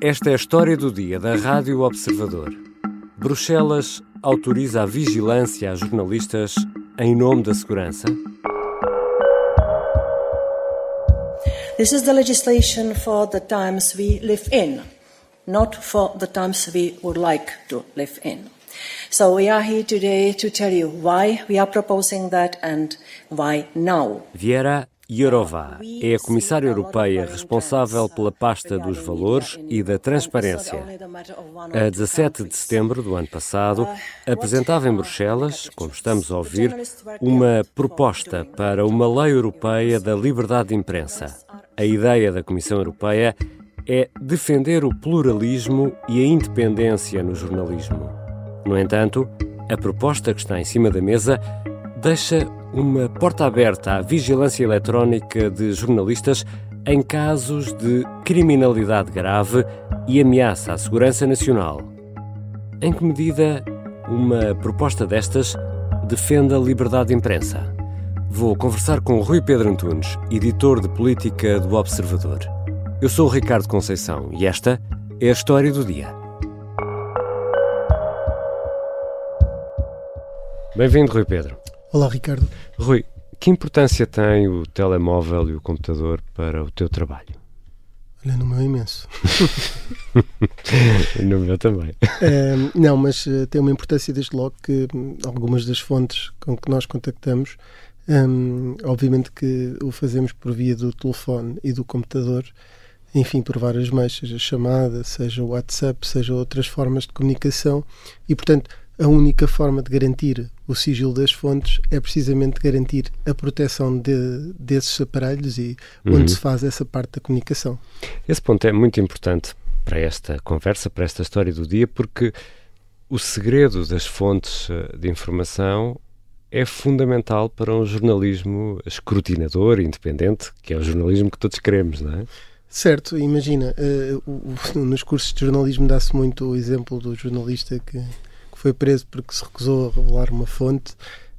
Esta é a história do dia da Rádio Observador. Bruxelas autoriza a vigilância a jornalistas em nome da segurança? This is the legislation for the times we live in, not for the times we would like to live in. So we are here today to tell you why we are proposing that and why now. Viera Jourová é a comissária europeia responsável pela pasta dos valores e da transparência. A 17 de setembro do ano passado, apresentava em Bruxelas, como estamos a ouvir, uma proposta para uma lei europeia da liberdade de imprensa. A ideia da Comissão Europeia é defender o pluralismo e a independência no jornalismo. No entanto, a proposta que está em cima da mesa deixa uma porta aberta à vigilância eletrónica de jornalistas em casos de criminalidade grave e ameaça à segurança nacional. Em que medida uma proposta destas defende a liberdade de imprensa? Vou conversar com Rui Pedro Antunes, editor de política do Observador. Eu sou o Ricardo Conceição e esta é a história do dia. Bem-vindo, Rui Pedro. Olá, Ricardo. Rui, que importância tem o telemóvel e o computador para o teu trabalho? Olha, no meu imenso. no meu também. não, mas uh, tem uma importância desde logo que hum, algumas das fontes com que nós contactamos, um, obviamente que o fazemos por via do telefone e do computador, enfim, por vários meios, seja chamada, seja WhatsApp, seja outras formas de comunicação, e portanto a única forma de garantir o sigilo das fontes é precisamente garantir a proteção de, desses aparelhos e uhum. onde se faz essa parte da comunicação. Esse ponto é muito importante para esta conversa, para esta história do dia, porque o segredo das fontes eh, de informação é fundamental para um jornalismo escrutinador independente, que é o jornalismo que todos queremos, não é? Certo, imagina, uh, nos cursos de jornalismo dá-se muito o exemplo do jornalista que que foi preso porque se recusou a revelar uma fonte,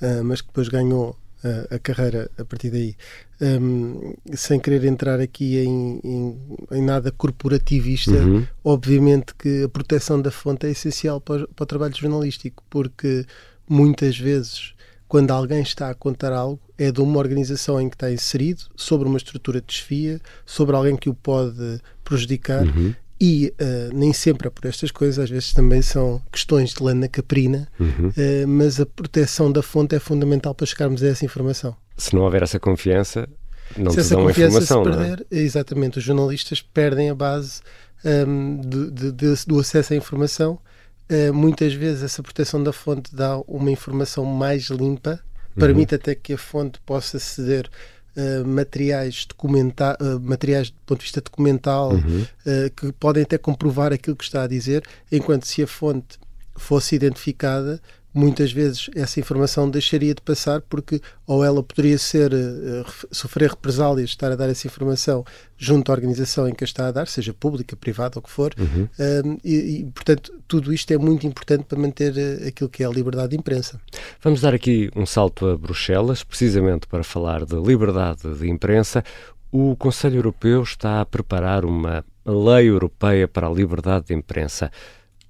uh, mas que depois ganhou uh, a carreira a partir daí. Um, sem querer entrar aqui em, em, em nada corporativista, uhum. obviamente que a proteção da fonte é essencial para, para o trabalho jornalístico, porque muitas vezes quando alguém está a contar algo, é de uma organização em que está inserido, sobre uma estrutura de desfia, sobre alguém que o pode prejudicar, uhum. E uh, nem sempre é por estas coisas, às vezes também são questões de lana caprina, uhum. uh, mas a proteção da fonte é fundamental para chegarmos a essa informação. Se não houver essa confiança, não se te essa dão confiança informação, se perder, é? exatamente, os jornalistas perdem a base um, de, de, de, do acesso à informação. Uh, muitas vezes essa proteção da fonte dá uma informação mais limpa, uhum. permite até que a fonte possa ceder Uh, materiais, documenta uh, materiais do ponto de vista documental uhum. uh, que podem até comprovar aquilo que está a dizer, enquanto se a fonte fosse identificada, muitas vezes essa informação deixaria de passar porque ou ela poderia ser uh, sofrer represálias estar a dar essa informação junto à organização em que a está a dar, seja pública, privada ou o que for, uhum. uh, e, e, portanto tudo isto é muito importante para manter aquilo que é a liberdade de imprensa. Vamos dar aqui um salto a Bruxelas, precisamente para falar de liberdade de imprensa. O Conselho Europeu está a preparar uma lei europeia para a liberdade de imprensa.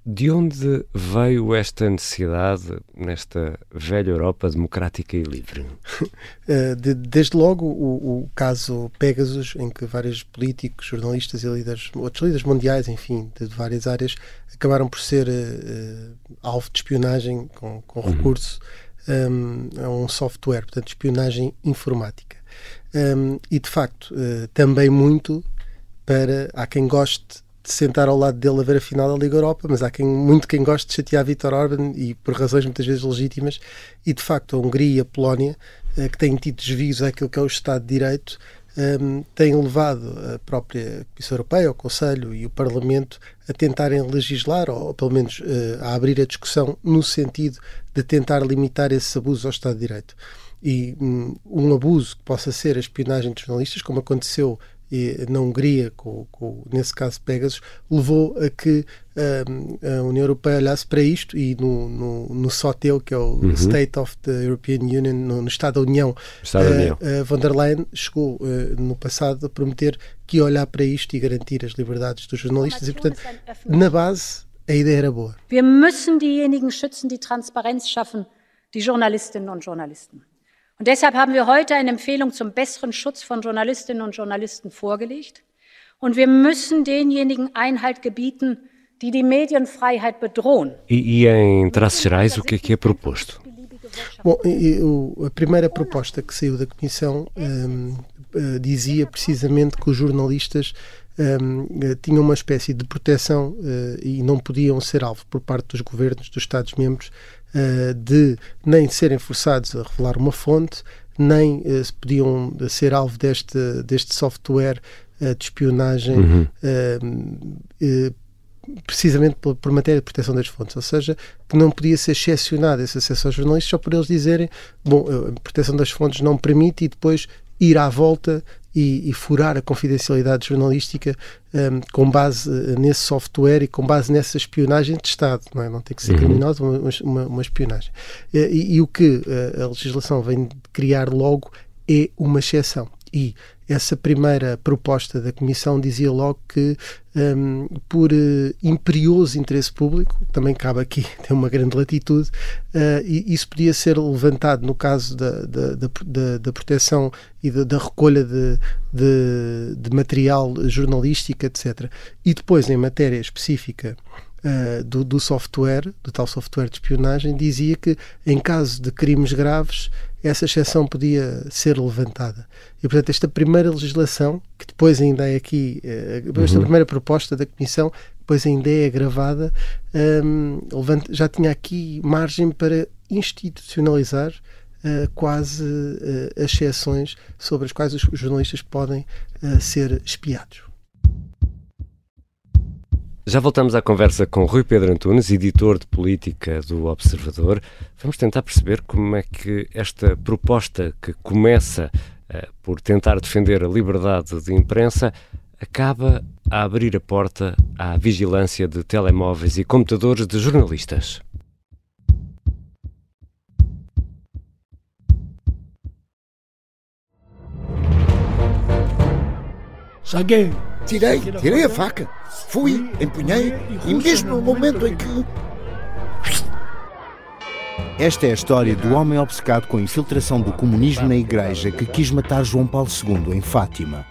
De onde veio esta necessidade nesta velha Europa democrática e livre? Eh, desde logo o, o, caso Pegasus, em que vários políticos, jornalistas e líderes, outros líderes mundiais, enfim, de várias áreas, acabaram por ser uh, alvo de espionagem com, com uhum. recurso um, a um software, portanto, espionagem informática. Um, e de facto, uh, também muito para há quem goste sentar ao lado dele a ver a final da Liga Europa, mas há quem, muito quem goste de chatear Vítor Orban e por razões muitas vezes legítimas, e de facto a Hungria e a Polónia, eh, que têm tido desvios àquilo que é o Estado de Direito, ehm, têm levado a própria Comissão Europeia, o Conselho e o Parlamento a tentarem legislar, ou, pelo menos uh, a abrir a discussão no sentido de tentar limitar esses abusos ao Estado de Direito. E um, um abuso que possa ser a espionagem de jornalistas, como aconteceu na Hungria, com, com, nesse caso Pegasus, levou a que um, a União Europeia olhasse para isto e no, no, no SOTEU, que é o uhum. State of the European Union, no, no Estado da União, Estado da União. Uh, von der Leyen chegou uh, no passado a prometer que ia olhar para isto e garantir as liberdades dos jornalistas e, portanto, na base, a ideia era boa. Wir müssen diejenigen schützen, die Transparenz schaffen, die Journalistinnen und Journalisten. Und deshalb haben wir heute eine Empfehlung zum besseren Schutz von Journalistinnen und Journalisten vorgelegt. Und wir müssen denjenigen Einhalt gebieten, die die Medienfreiheit bedrohen. E, e em traços gerais, o que é que é proposto? Bom, a primeira proposta que saiu da Comissão um, uh, dizia precisamente que os jornalistas um, uh, tinham uma espécie de proteção uh, e não podiam ser alvo por parte dos governos dos Estados-membros uh, de nem serem forçados a revelar uma fonte, nem uh, podiam ser alvo deste, deste software uh, de espionagem uhum. precisamente por, por, matéria de proteção das fontes, ou seja, que não podia ser excepcionado esse acesso aos jornalistas só por eles dizerem, bom, a proteção das fontes não permite e depois ir à volta e, e furar a confidencialidade jornalística um, com base eh, nesse software e com base nessa espionagem de Estado, não, é? não tem que ser uhum. criminosa, uma, uma, uma, espionagem. Eh, e, e, o que eh, a legislação vem criar logo é uma exceção. E essa primeira proposta da Comissão dizia logo que, um, por uh, imperioso interesse público, também cabe aqui, tem uma grande latitude, uh, e isso podia ser levantado no caso da, da, da, da proteção e da, da recolha de, de, de, material jornalístico, etc. E depois, em matéria específica uh, do, do software, do tal software de espionagem, dizia que, em caso de crimes graves, essa exceção podia ser levantada. E, portanto, esta primeira legislação, que depois ainda é aqui, eh, esta uhum. primeira proposta da Comissão, depois ainda é agravada, um, já tinha aqui margem para institucionalizar uh, quase uh, as exceções sobre as quais os jornalistas podem uh, ser espiados. Já voltamos à conversa com Rui Pedro Antunes, editor de política do Observador. Vamos tentar perceber como é que esta proposta que começa uh, por tentar defender a liberdade de imprensa acaba a abrir a porta à vigilância de telemóveis e computadores de jornalistas. Saguei Tirei, tirei a faca. Fui, empunhei e mesmo no momento em que. Esta é a história do homem obcecado com a infiltração do comunismo na igreja que quis matar João Paulo II em Fátima.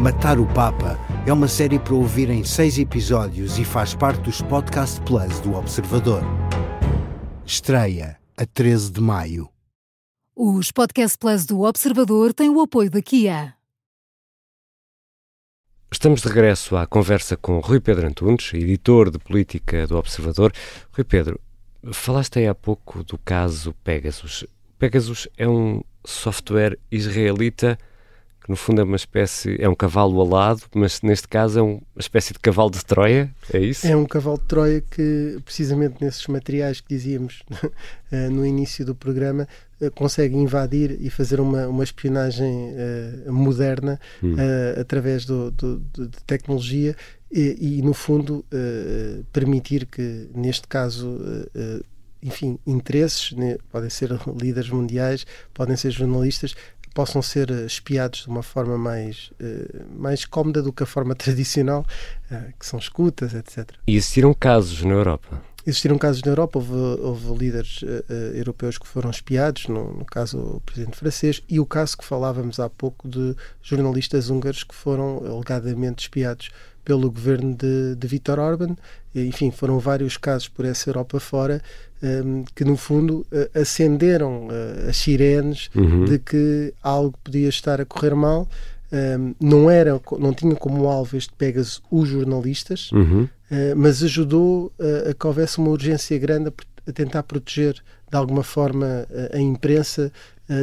Matar o Papa é uma série para ouvir em seis episódios e faz parte dos Podcast Plus do Observador. Estreia a 13 de maio. Os Podcast Plus do Observador têm o apoio da Kia. Estamos de regresso à conversa com Rui Pedro Antunes, editor de política do Observador. Rui Pedro, falaste aí há pouco do caso Pegasus. Pegasus é um software israelita que no fundo é uma espécie, é um cavalo alado, mas neste caso é uma espécie de cavalo de Troia, é isso? É um cavalo de Troia que, precisamente nesses materiais que dizíamos eh, no início do programa, eh, consegue invadir e fazer uma, uma espionagem uh, moderna hum. uh, através do, do, de tecnologia e, e no fundo, uh, permitir que, neste caso, enfim, interesses, né, podem ser líderes mundiais, podem ser jornalistas, possam ser eh, espiados de uma forma mais, uh, mais cómoda do que a forma tradicional, uh, que são escutas, etc. E existiram casos na Europa? Existiram casos na Europa, houve, houve líderes uh, europeus que foram espiados, no, no, caso o presidente francês, e o caso que falávamos há pouco de jornalistas húngaros que foram alegadamente espiados pelo governo de, de Viktor Orban. Enfim, foram vários casos por essa Europa fora um, que, no fundo, uh, acenderam uh, as sirenes uhum. de que algo podia estar a correr mal. Um, não era, não tinha como alvo este Pegasus os jornalistas, uhum. Uh, mas ajudou a que houvesse uma urgência grande a, tentar proteger de alguma forma a imprensa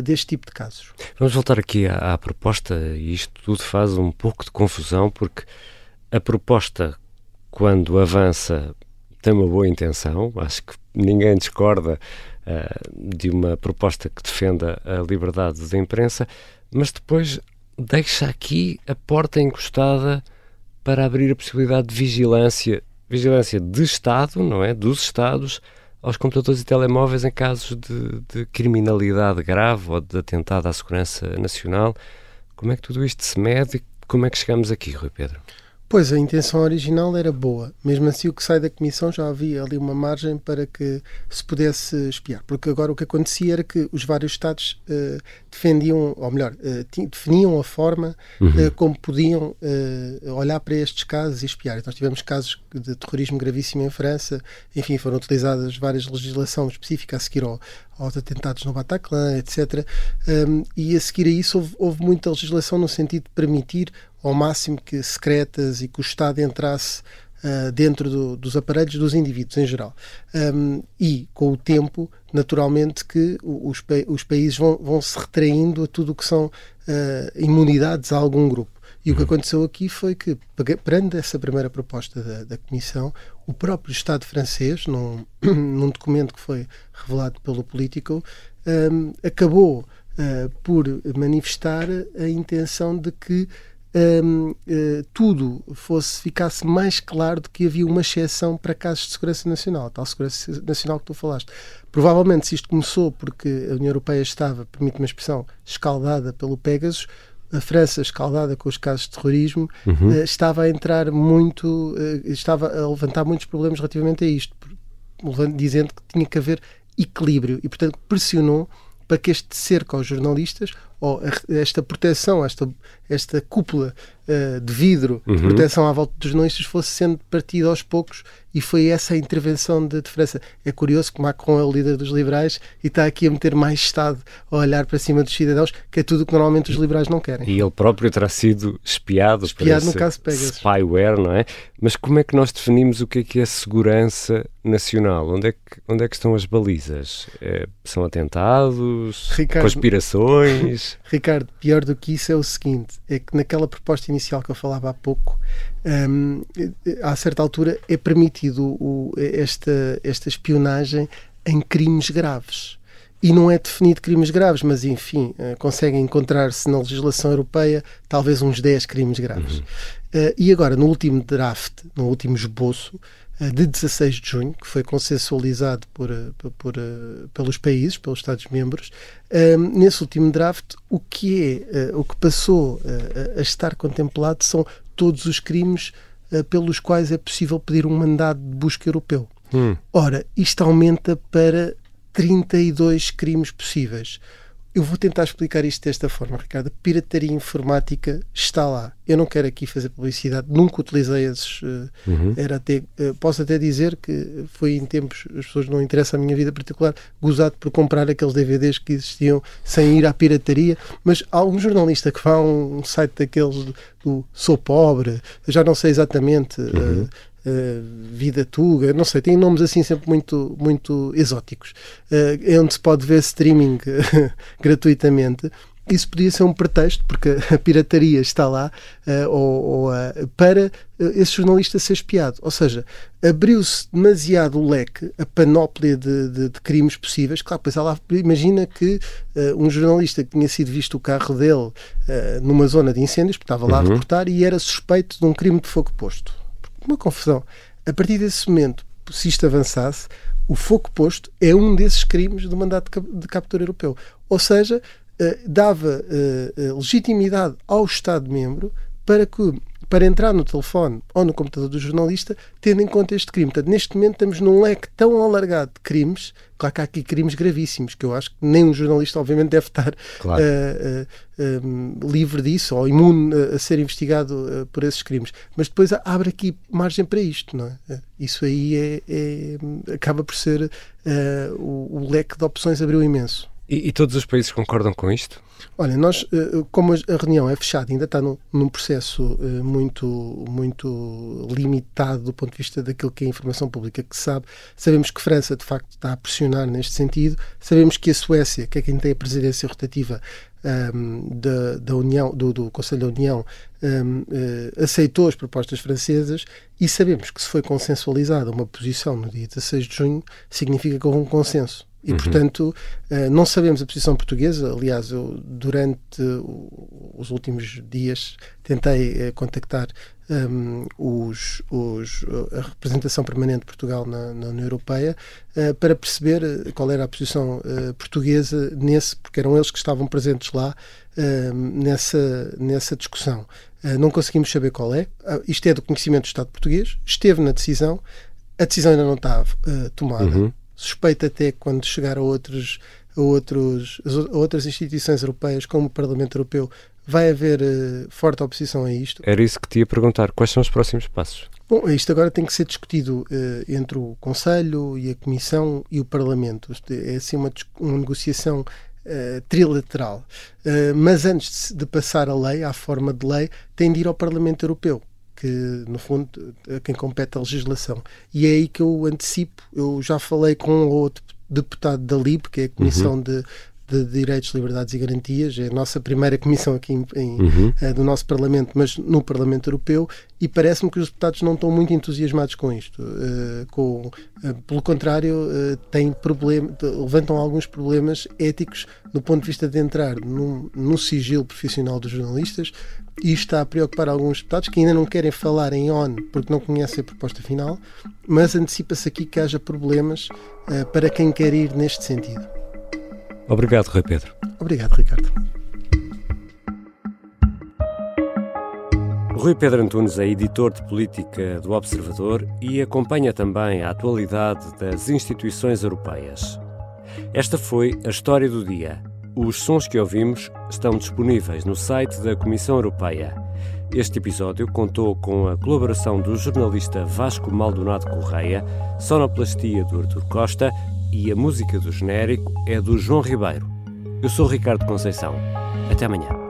deste tipo de casos. Vamos voltar aqui à, à proposta, e isto tudo faz um pouco de confusão, porque a proposta, quando avança, tem uma boa intenção, acho que ninguém discorda uh, de uma proposta que defenda a liberdade da imprensa, mas depois deixa aqui a porta encostada para abrir a possibilidade de vigilância, vigilância de Estado, não é? Dos Estados aos computadores e telemóveis em casos de, de criminalidade grave ou de atentado à segurança nacional. Como é que tudo isto se mede e como é que chegamos aqui, Rui Pedro? Pois, a intenção original era boa. Mesmo assim, o que sai da Comissão já havia ali uma margem para que se pudesse espiar. Porque agora o que acontecia era que os vários Estados uh, defendiam, ou melhor, uh, definiam a forma uhum. uh, como podiam olhar para estes casos e espiar. Nós tivemos casos de terrorismo gravíssimo em França, enfim, foram utilizadas várias legislações específicas a seguir ao, aos atentados no Bataclan, etc. Um, e a seguir a isso houve, houve muita legislação no sentido de permitir ao máximo que secretas e que o Estado entrasse uh, dentro do, dos aparelhos dos indivíduos em geral. Um, e, com o tempo, naturalmente, que os, os países vão, vão se retraindo a tudo o que são uh, imunidades a algum grupo. E o que aconteceu aqui foi que, perante essa primeira proposta da, da Comissão, o próprio Estado francês, num, num documento que foi revelado pelo Politico, um, acabou uh, por manifestar a intenção de que eh, tudo fosse ficasse mais claro de que havia uma exceção para casos de segurança nacional, tal segurança nacional que tu falaste. Provavelmente, se isto começou porque a União Europeia estava, permite uma expressão, escaldada pelo Pegasus, a França, escaldada com os casos de terrorismo, uhum. uh, estava a entrar muito, uh, estava a levantar muitos problemas relativamente a isto, dizendo que tinha que haver equilíbrio e, portanto, pressionou para que este cerco aos jornalistas ou esta proteção, esta, esta cúpula uh, de vidro uhum. de proteção à volta dos jornalistas fosse sendo partida aos poucos e foi essa a intervenção de, de França. É curioso que Macron é o líder dos liberais e está aqui a meter mais Estado a olhar para cima dos cidadãos, que é tudo o que normalmente os liberais não querem. E ele próprio terá sido espiado, espiado no caso Pegasus. spyware, não é? Mas como é que nós definimos o que é que é segurança nacional? Onde é que, onde é que estão as balizas? É, são atentados? Ricardo, conspirações? Ricardo, pior do que isso é o seguinte, é que naquela proposta inicial que eu falava há pouco, um, a certa altura é permitido o, esta, esta espionagem em crimes graves. E não é definido crimes graves, mas enfim, uh, conseguem encontrar-se na legislação europeia talvez uns 10 crimes graves. Uhum. Uh, e agora, no último draft, no último esboço, de 16 de junho, que foi consensualizado por, por, por pelos países, pelos Estados-membros, nesse último draft, o que é, o que passou a estar contemplado são todos os crimes uh, pelos quais é possível pedir um mandado de busca europeu. Hum. Ora, isto aumenta para 32 crimes possíveis. Eu vou tentar explicar isto desta forma, Ricardo. A pirataria informática está lá. Eu não quero aqui fazer publicidade, nunca utilizei esses. Uh, uhum. Era até, uh, posso até dizer que foi em tempos, as pessoas não interessam a minha vida particular, gozado por comprar aqueles DVDs que existiam sem ir à pirataria. Mas há um jornalista que vá a um site daqueles do Sou Pobre, já não sei exatamente. Uhum. Uh, uh, Vida Tuga, não sei, tem nomes assim sempre muito, muito exóticos, uh, é onde se pode ver streaming gratuitamente. Isso podia ser um pretexto, porque a pirataria está lá, uh, ou, ou uh, para esse jornalista ser espiado. Ou seja, abriu-se demasiado o leque, a panóplia de, de, de, crimes possíveis. Claro, pois lá, imagina que um jornalista que tinha sido visto o carro dele numa zona de incêndios, porque estava lá uhum. a reportar, e era suspeito de um crime de fogo posto uma confusão. A partir desse momento, se isto avançasse, o foco posto é um desses crimes do mandato de captura europeu. Ou seja, uh, dava uh, legitimidade ao Estado-membro para que para entrar no telefone ou no computador do jornalista, tendo em conta este crime. Portanto, neste momento estamos num leque tão alargado de crimes, claro que há aqui crimes gravíssimos, que eu acho que nem um jornalista, obviamente, deve estar claro. uh, uh, uh, livre disso ou imune a ser investigado por esses crimes. Mas depois abre aqui margem para isto, não é? Isso aí é, é acaba por ser o, o leque de opções abriu imenso. E, e, todos os países concordam com isto? Olha, nós, eh, como a reunião é fechada, ainda está num, num, processo eh, muito, muito limitado do ponto de vista daquilo que é a informação pública que sabe. Sabemos que França, de facto, está a pressionar neste sentido. Sabemos que a Suécia, que é quem tem a presidência rotativa um, ehm, da, da União, do, do, Conselho da União, um, ehm, uh, eh, aceitou as propostas francesas e sabemos que se foi consensualizada uma posição no dia 16 de junho, significa que houve um consenso E, uhum. portanto, uh, não sabemos a posição portuguesa. Aliás, eu, durante os últimos dias, tentei uh, contactar um, os, os, a representação permanente de Portugal na, na União Europeia uh, para perceber qual era a posição uh, portuguesa nesse, porque eram eles que estavam presentes lá uh, nessa, nessa discussão. não conseguimos saber qual é. isto é do conhecimento do Estado português, esteve na decisão, a decisão ainda não está tomada. Uhum. Suspeito até que quando chegar a outros a, outros, a outras instituições europeias, como o Parlamento Europeu, Vai haver uh, forte oposição a isto? Era isso que te ia perguntar. Quais são os próximos passos? Bom, isto agora tem que ser discutido uh, entre o Conselho e a Comissão e o Parlamento. É assim uma, uma negociação uh, trilateral. Mas antes de, de passar a lei, à forma de lei, tem de ir ao Parlamento Europeu que no fundo a quem compete a legislação. E é aí que eu antecipo, eu já falei com outro deputado da LIB, que é a Comissão uhum. de de Direitos, Liberdades e Garantias, é a nossa primeira comissão aqui em, em, uhum. uh, do nosso Parlamento, mas no Parlamento Europeu, e parece-me que os deputados não estão muito entusiasmados com isto. Uh, com, uh, pelo contrário, têm problem, levantam alguns problemas éticos do ponto de vista de entrar no, no sigilo profissional dos jornalistas, e está a preocupar alguns deputados que ainda não querem falar em ON porque não conhecem a proposta final, mas antecipa-se aqui que haja problemas para quem quer ir neste sentido. Obrigado, Rui Pedro. Obrigado, Ricardo. Rui Pedro Antunes é editor de política do Observador e acompanha também a atualidade das instituições europeias. Esta foi a história do dia. Os sons que ouvimos estão disponíveis no site da Comissão Europeia. Este episódio contou com a colaboração do jornalista Vasco Maldonado Correia, sonoplastia do Artur Costa e a música do genérico é do João Ribeiro. Eu sou Ricardo Conceição. Até amanhã.